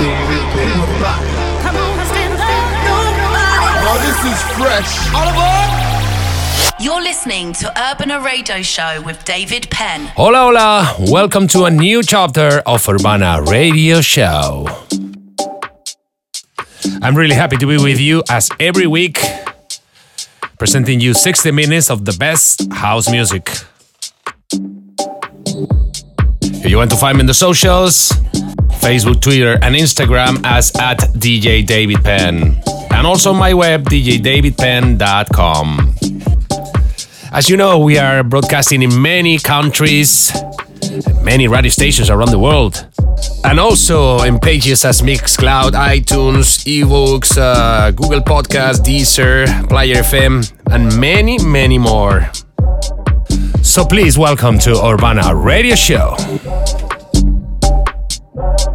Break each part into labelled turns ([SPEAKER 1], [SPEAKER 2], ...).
[SPEAKER 1] Oh,
[SPEAKER 2] this
[SPEAKER 1] is fresh.
[SPEAKER 2] All aboard!
[SPEAKER 3] You're listening to Urbana Radio Show with David Penn.
[SPEAKER 4] Hola, hola. Welcome to a new chapter of Urbana Radio Show. I'm really happy to be with you as every week, presenting you 60 minutes of the best house music. If you want to find me in the socials, Facebook, Twitter, and Instagram as at DJ David Penn. And also my web, djdavidpenn.com. As you know, we are broadcasting in many countries, many radio stations around the world. And also in pages as Mixcloud, iTunes, iVoox, uh, Google Podcast, Deezer, Player FM, and many, many more. So please welcome to Urbana Radio Show. Bye.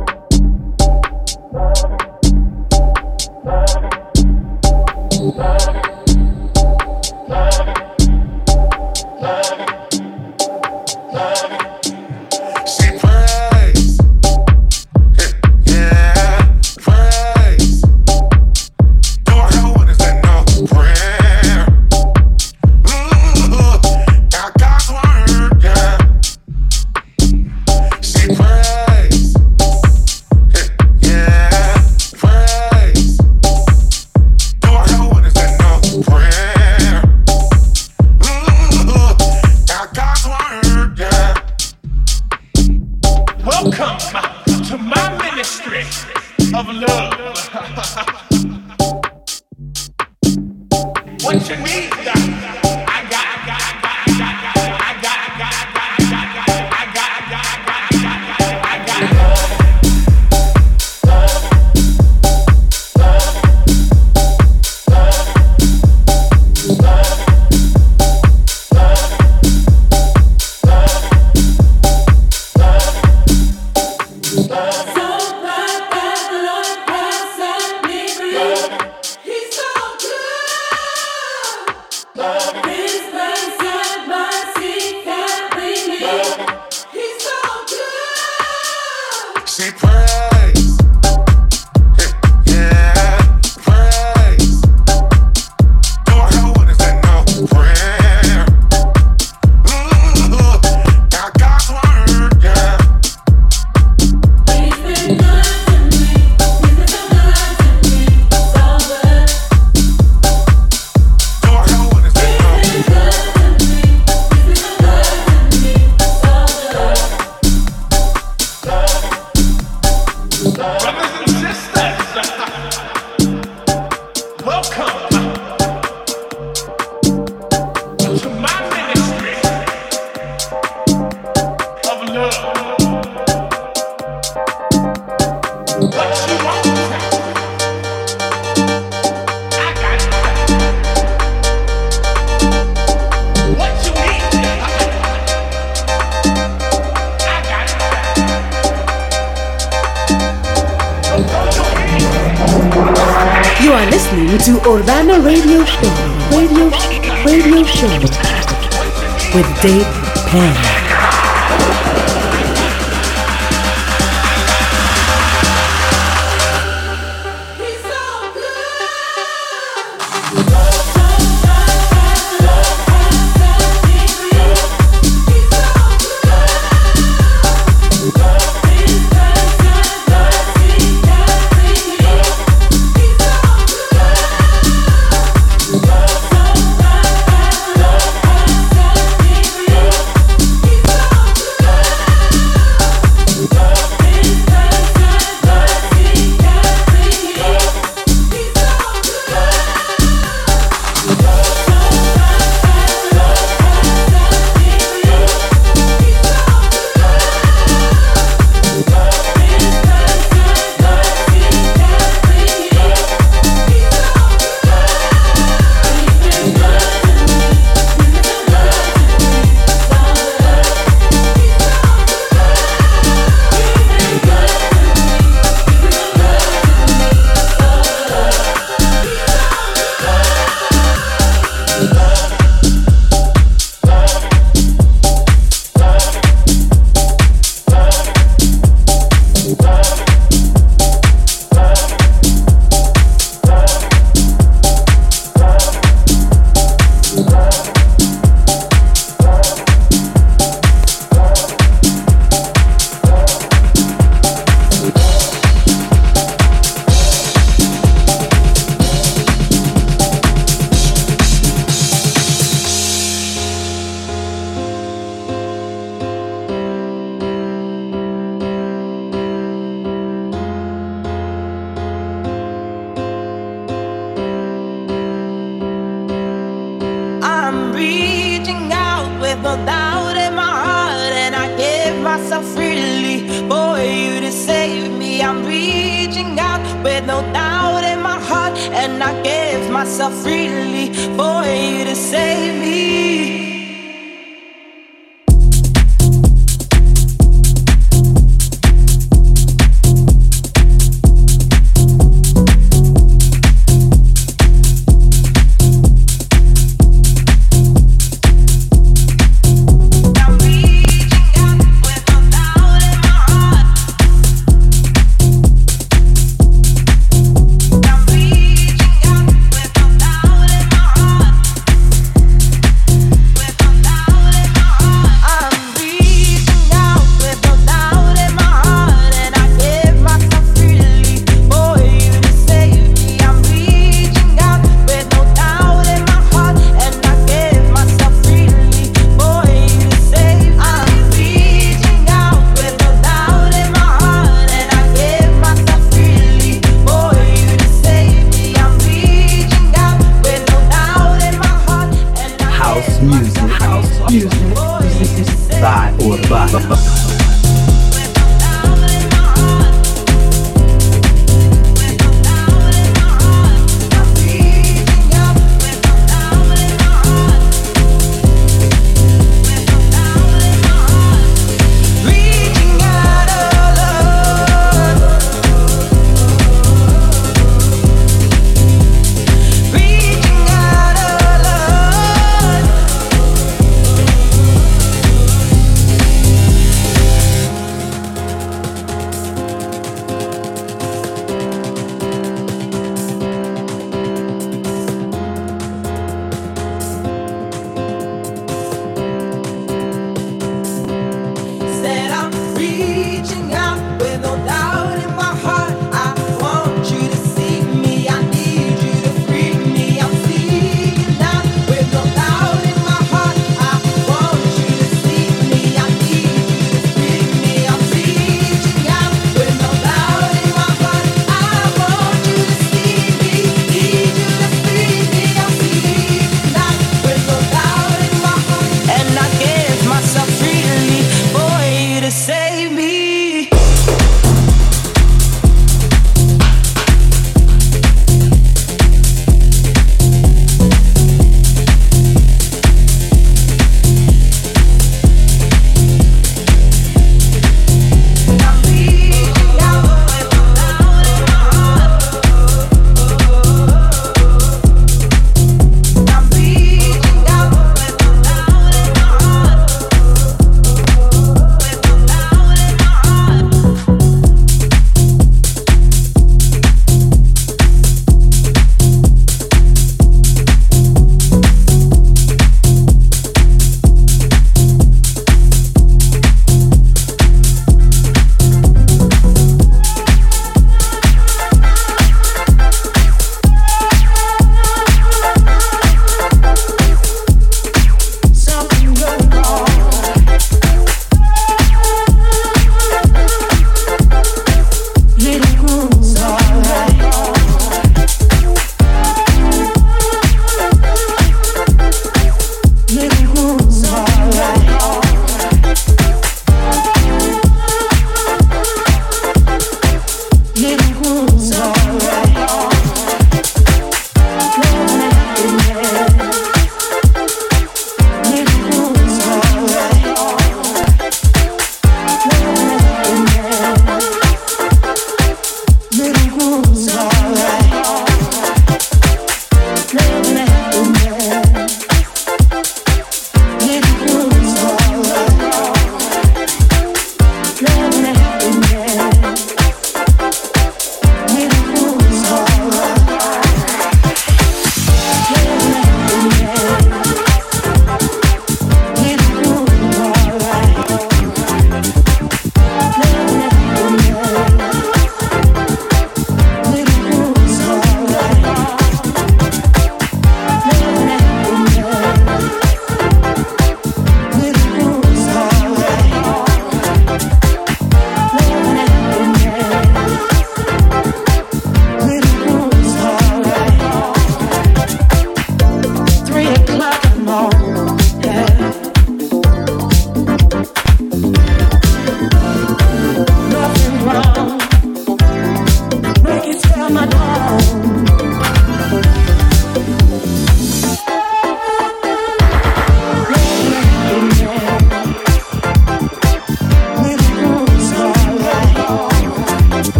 [SPEAKER 5] What you mean, doctor?
[SPEAKER 6] no doubt in my heart, and I gave myself freely for you to save me. I'm reaching out with no doubt in my heart, and I gave myself freely for you to save me.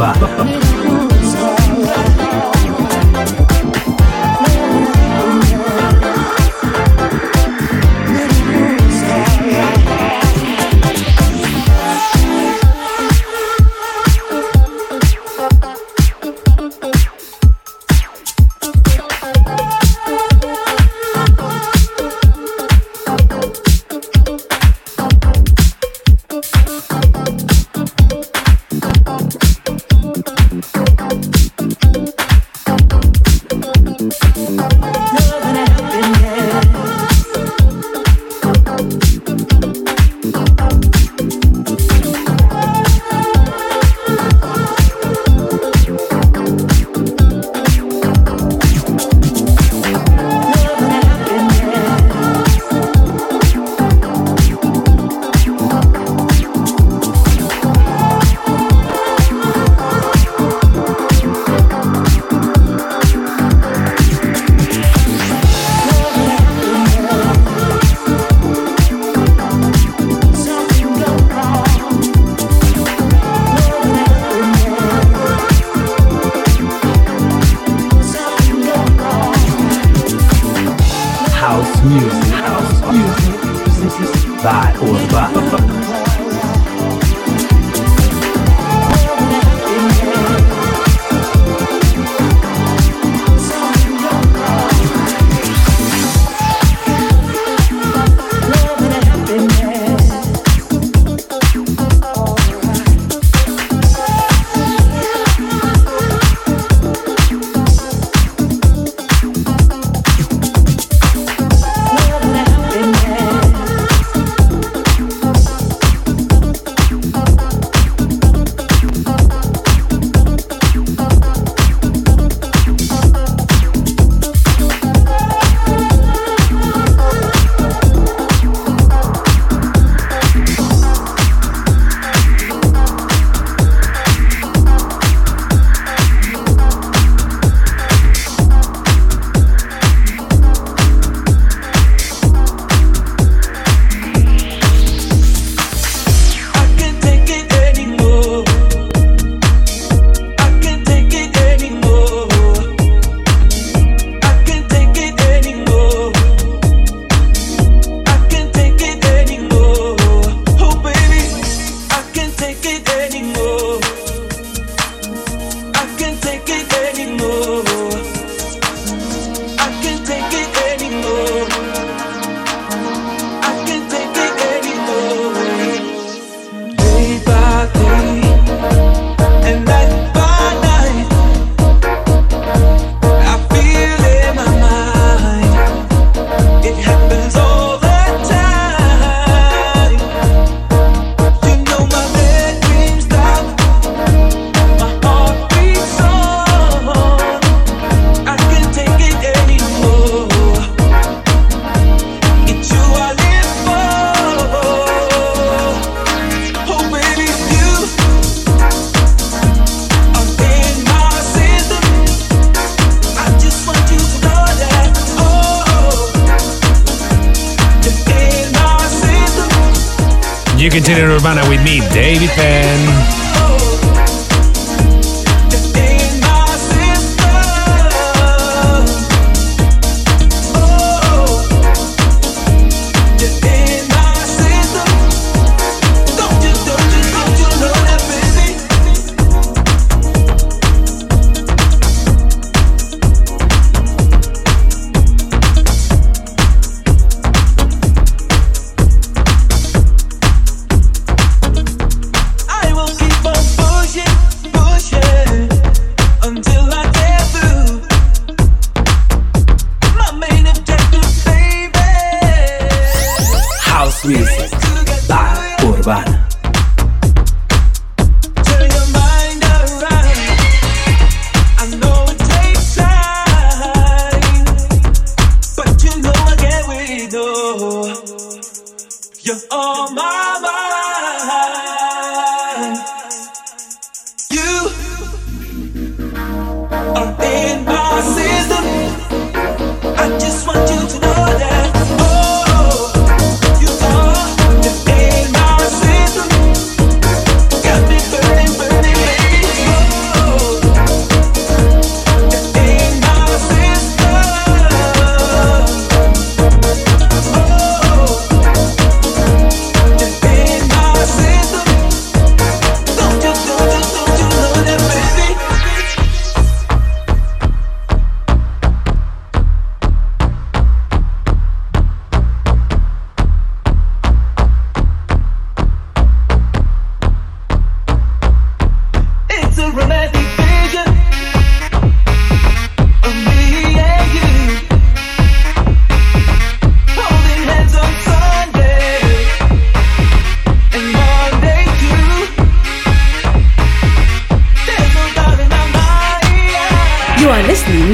[SPEAKER 7] 哈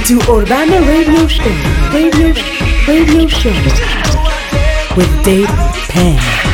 [SPEAKER 2] to Urbana Radio Show. Radio, Radio Show
[SPEAKER 8] with Dave
[SPEAKER 2] Penn.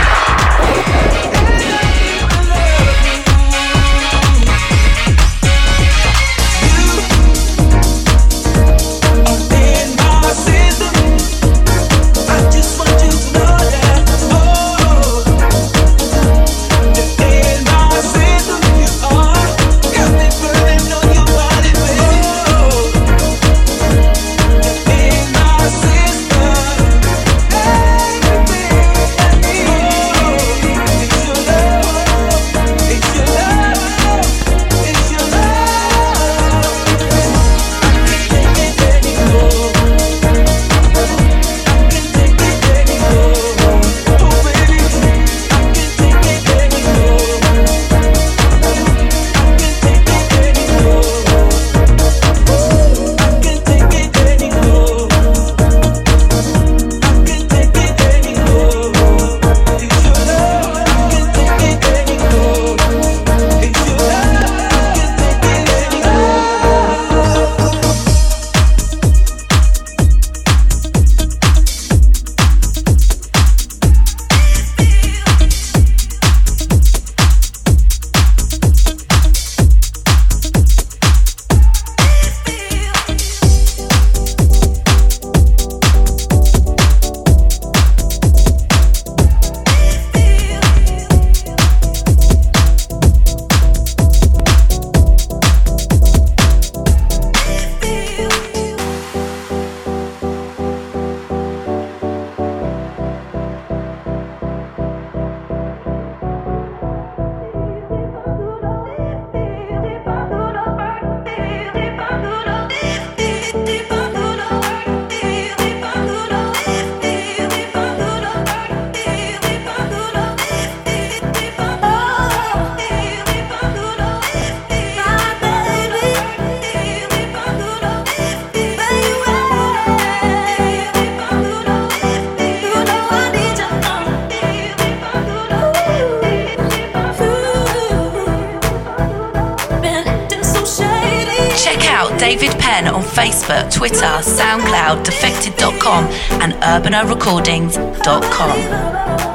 [SPEAKER 3] Facebook, Twitter, SoundCloud, defected.com, and urbanarecordings.com.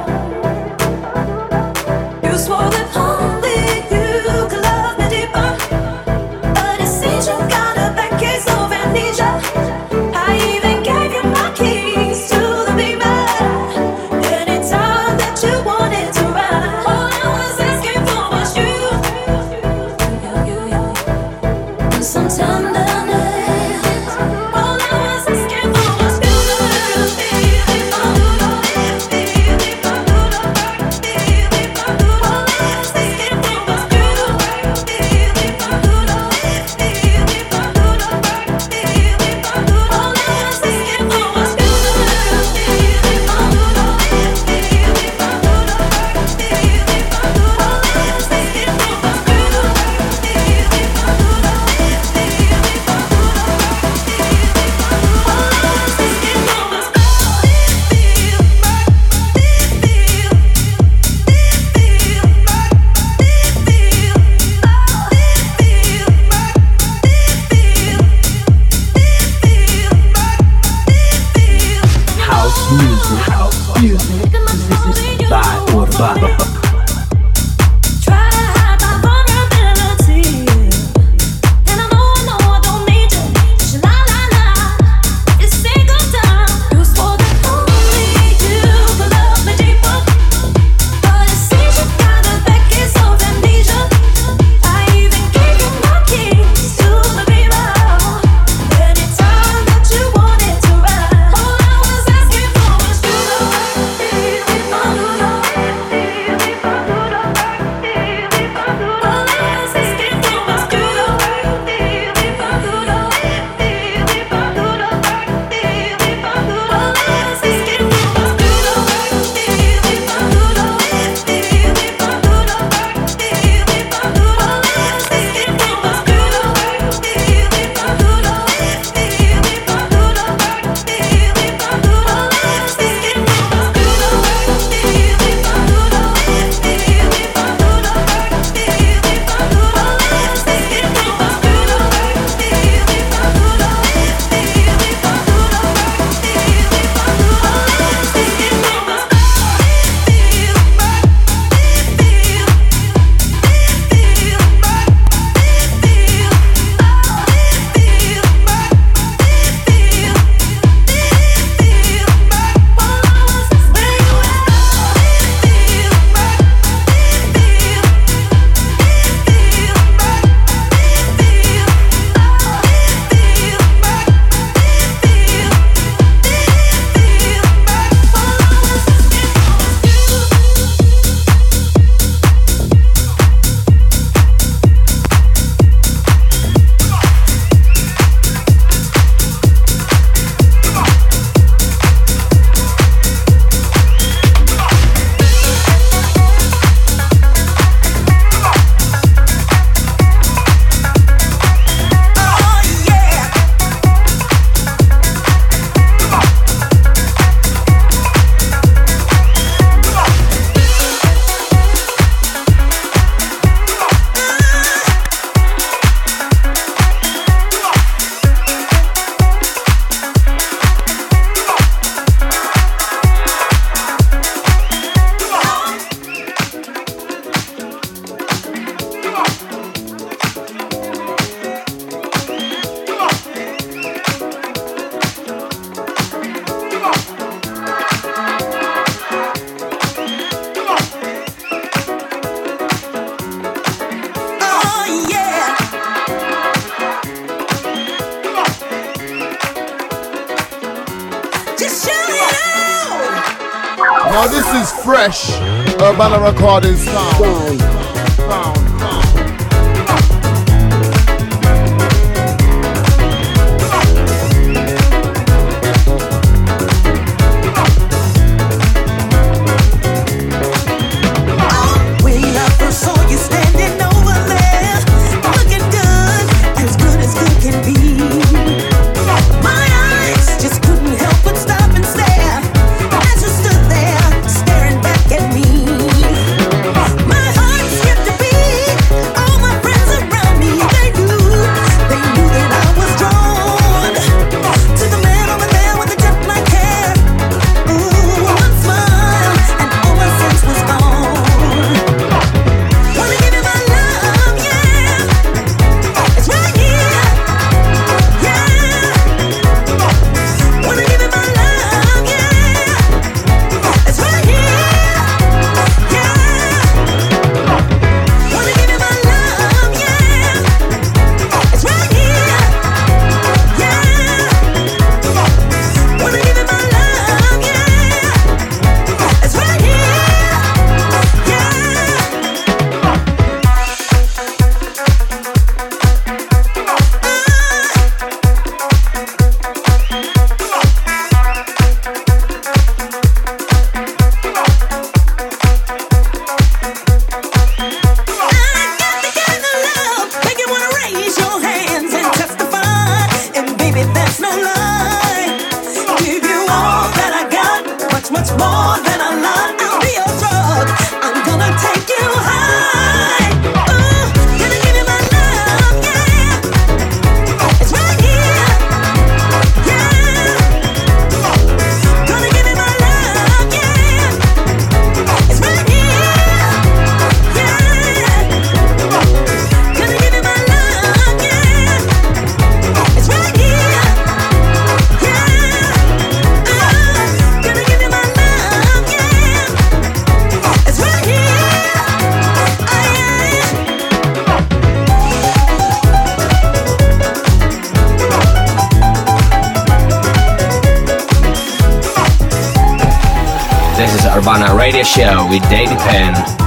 [SPEAKER 9] Radio Show with David Penn.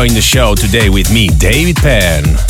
[SPEAKER 4] Enjoying the show today with me, David Penn.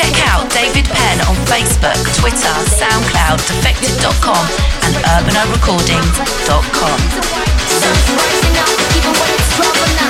[SPEAKER 10] Check out David
[SPEAKER 3] Penn on Facebook, Twitter, SoundCloud, defected.com, and
[SPEAKER 10] urbanarecordings.com.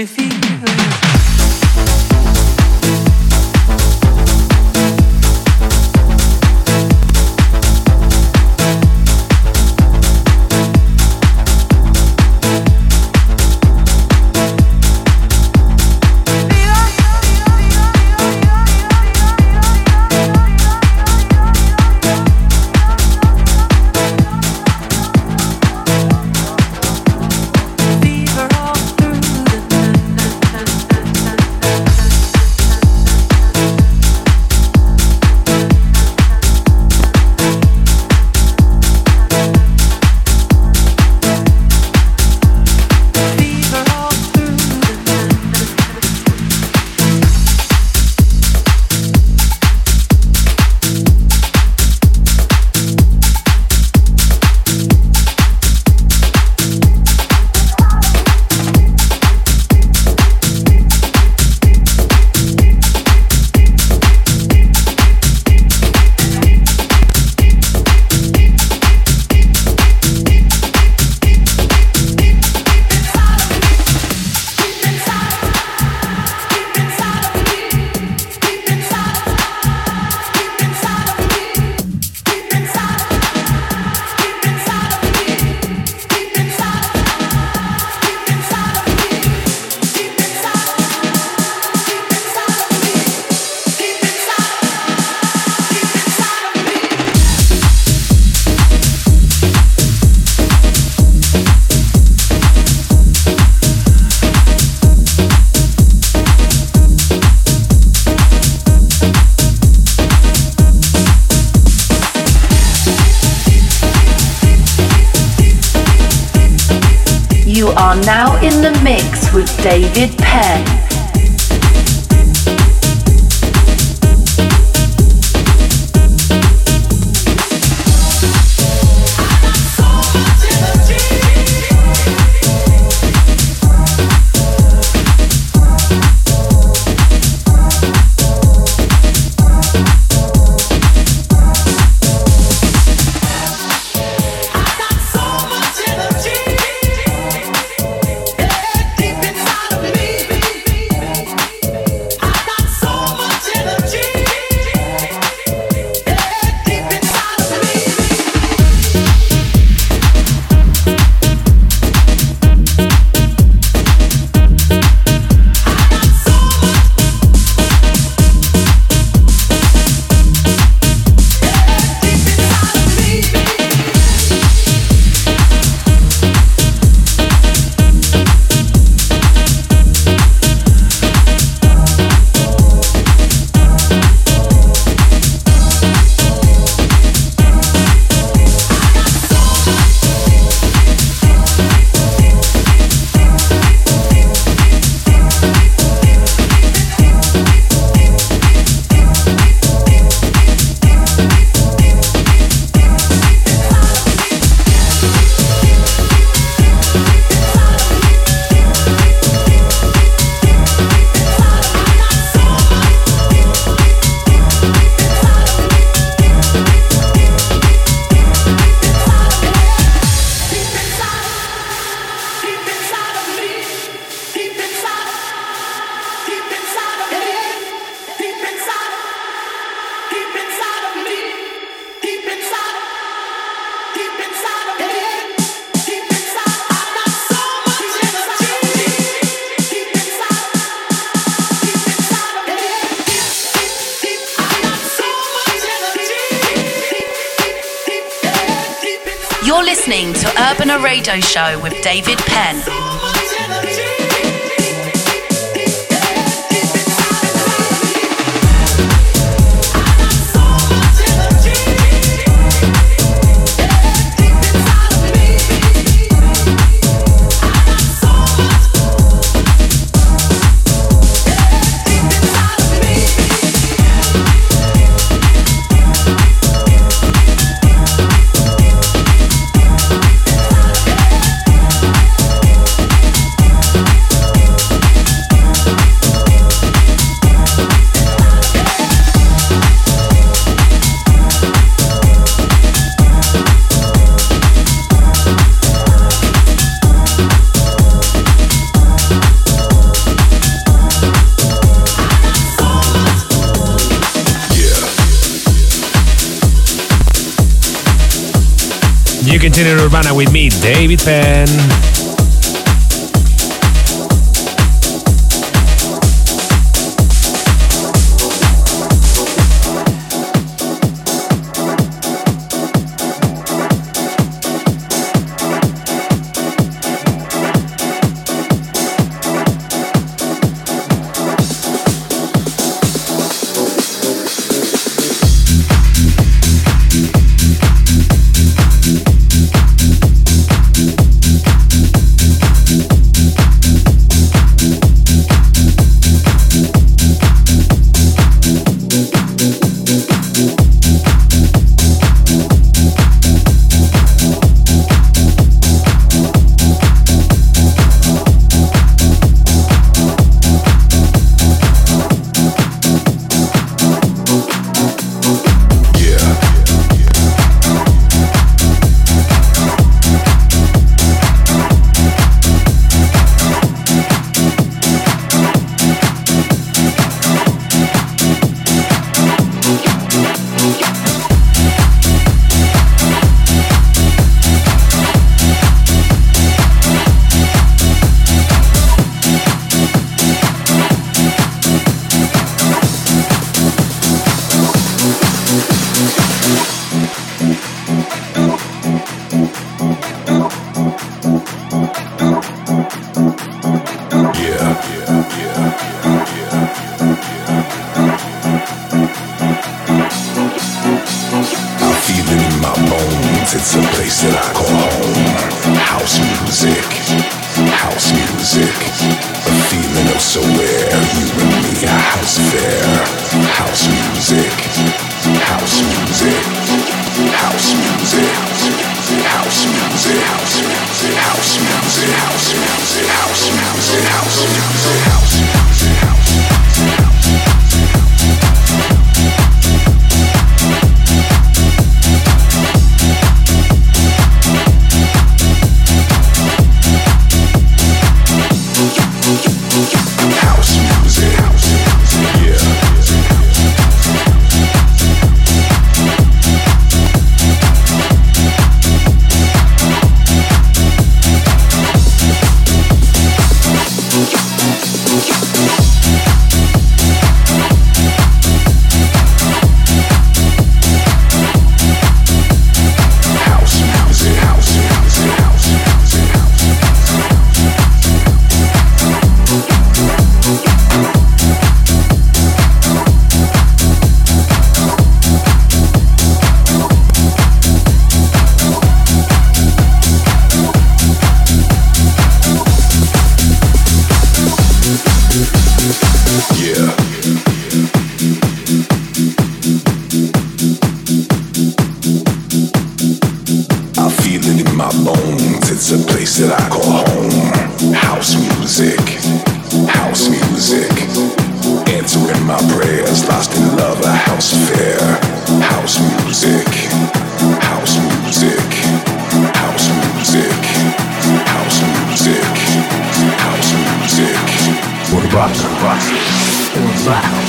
[SPEAKER 11] Me fever.
[SPEAKER 4] Continue Urbana with me, David Penn.
[SPEAKER 12] my bones. It's a place that I call home. House music, house music. Answering my prayers, lost in love, a house fair. House music, house music, house music, house music, house music.
[SPEAKER 7] What about the house.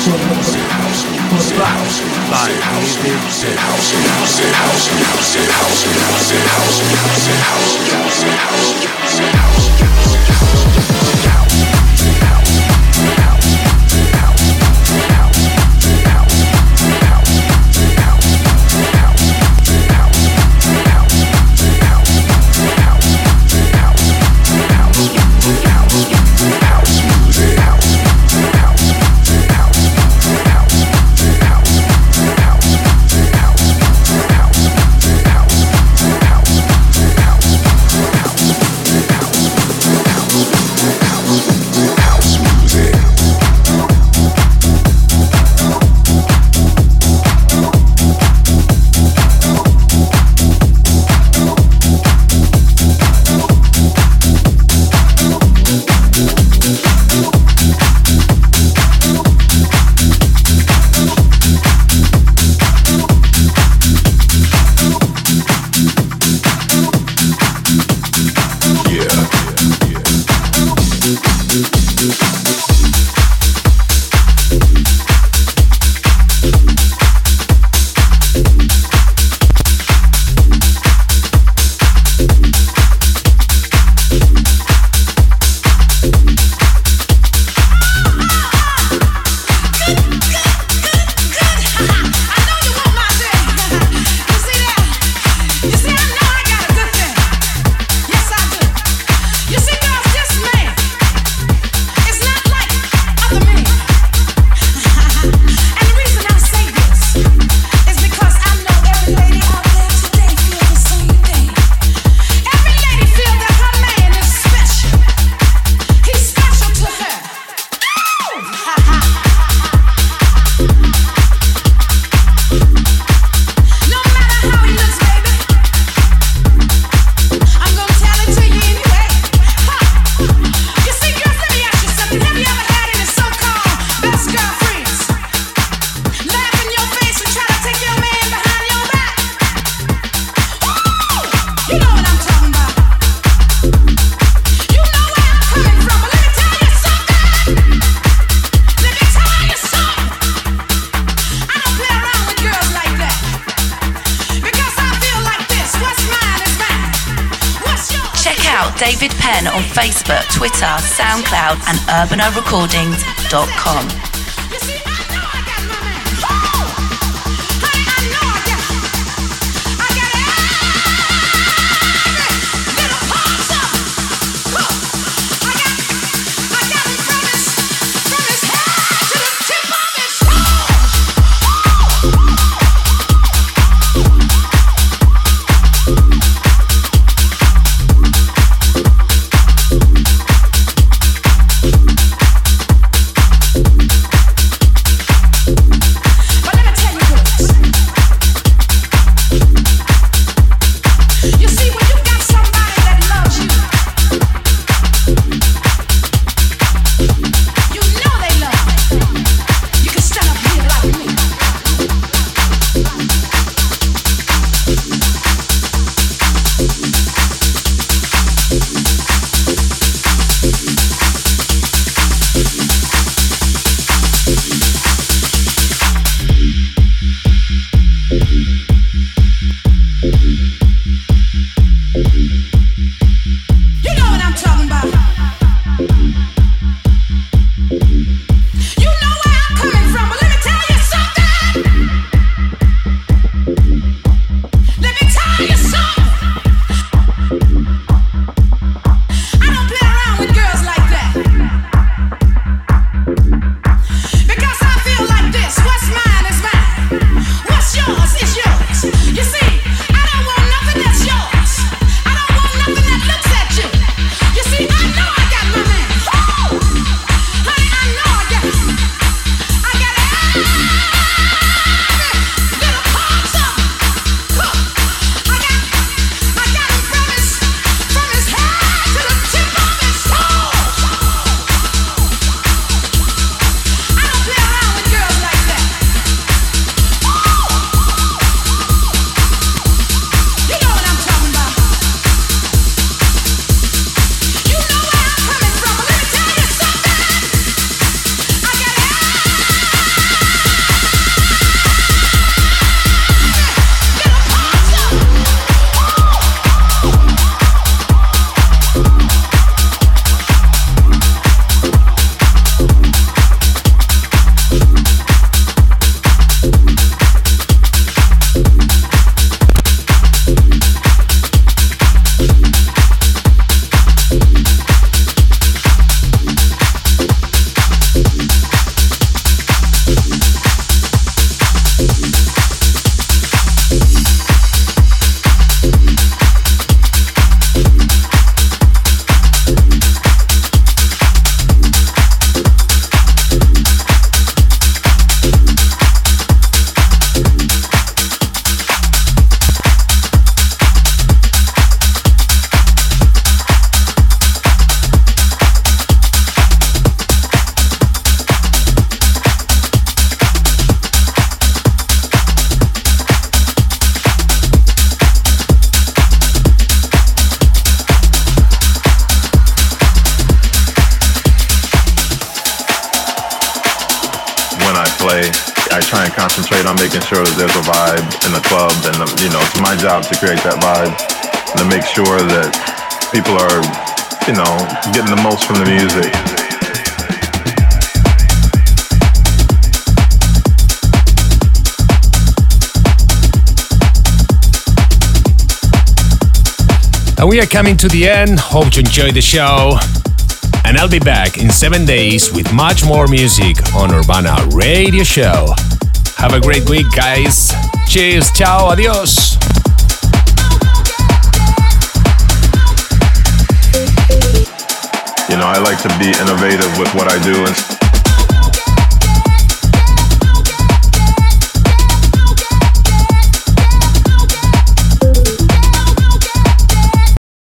[SPEAKER 3] Twitter, SoundCloud, and urbanarecordings.com.
[SPEAKER 13] create that vibe and to make sure that people are, you know, getting the most from the music.
[SPEAKER 4] And we are coming to the end. Hope you enjoyed the show. And I'll be back in seven days with much more music on Urbana Radio Show. Have a great week, guys. Cheers. Ciao. Adios.
[SPEAKER 13] You know, I like to be innovative with what I do. And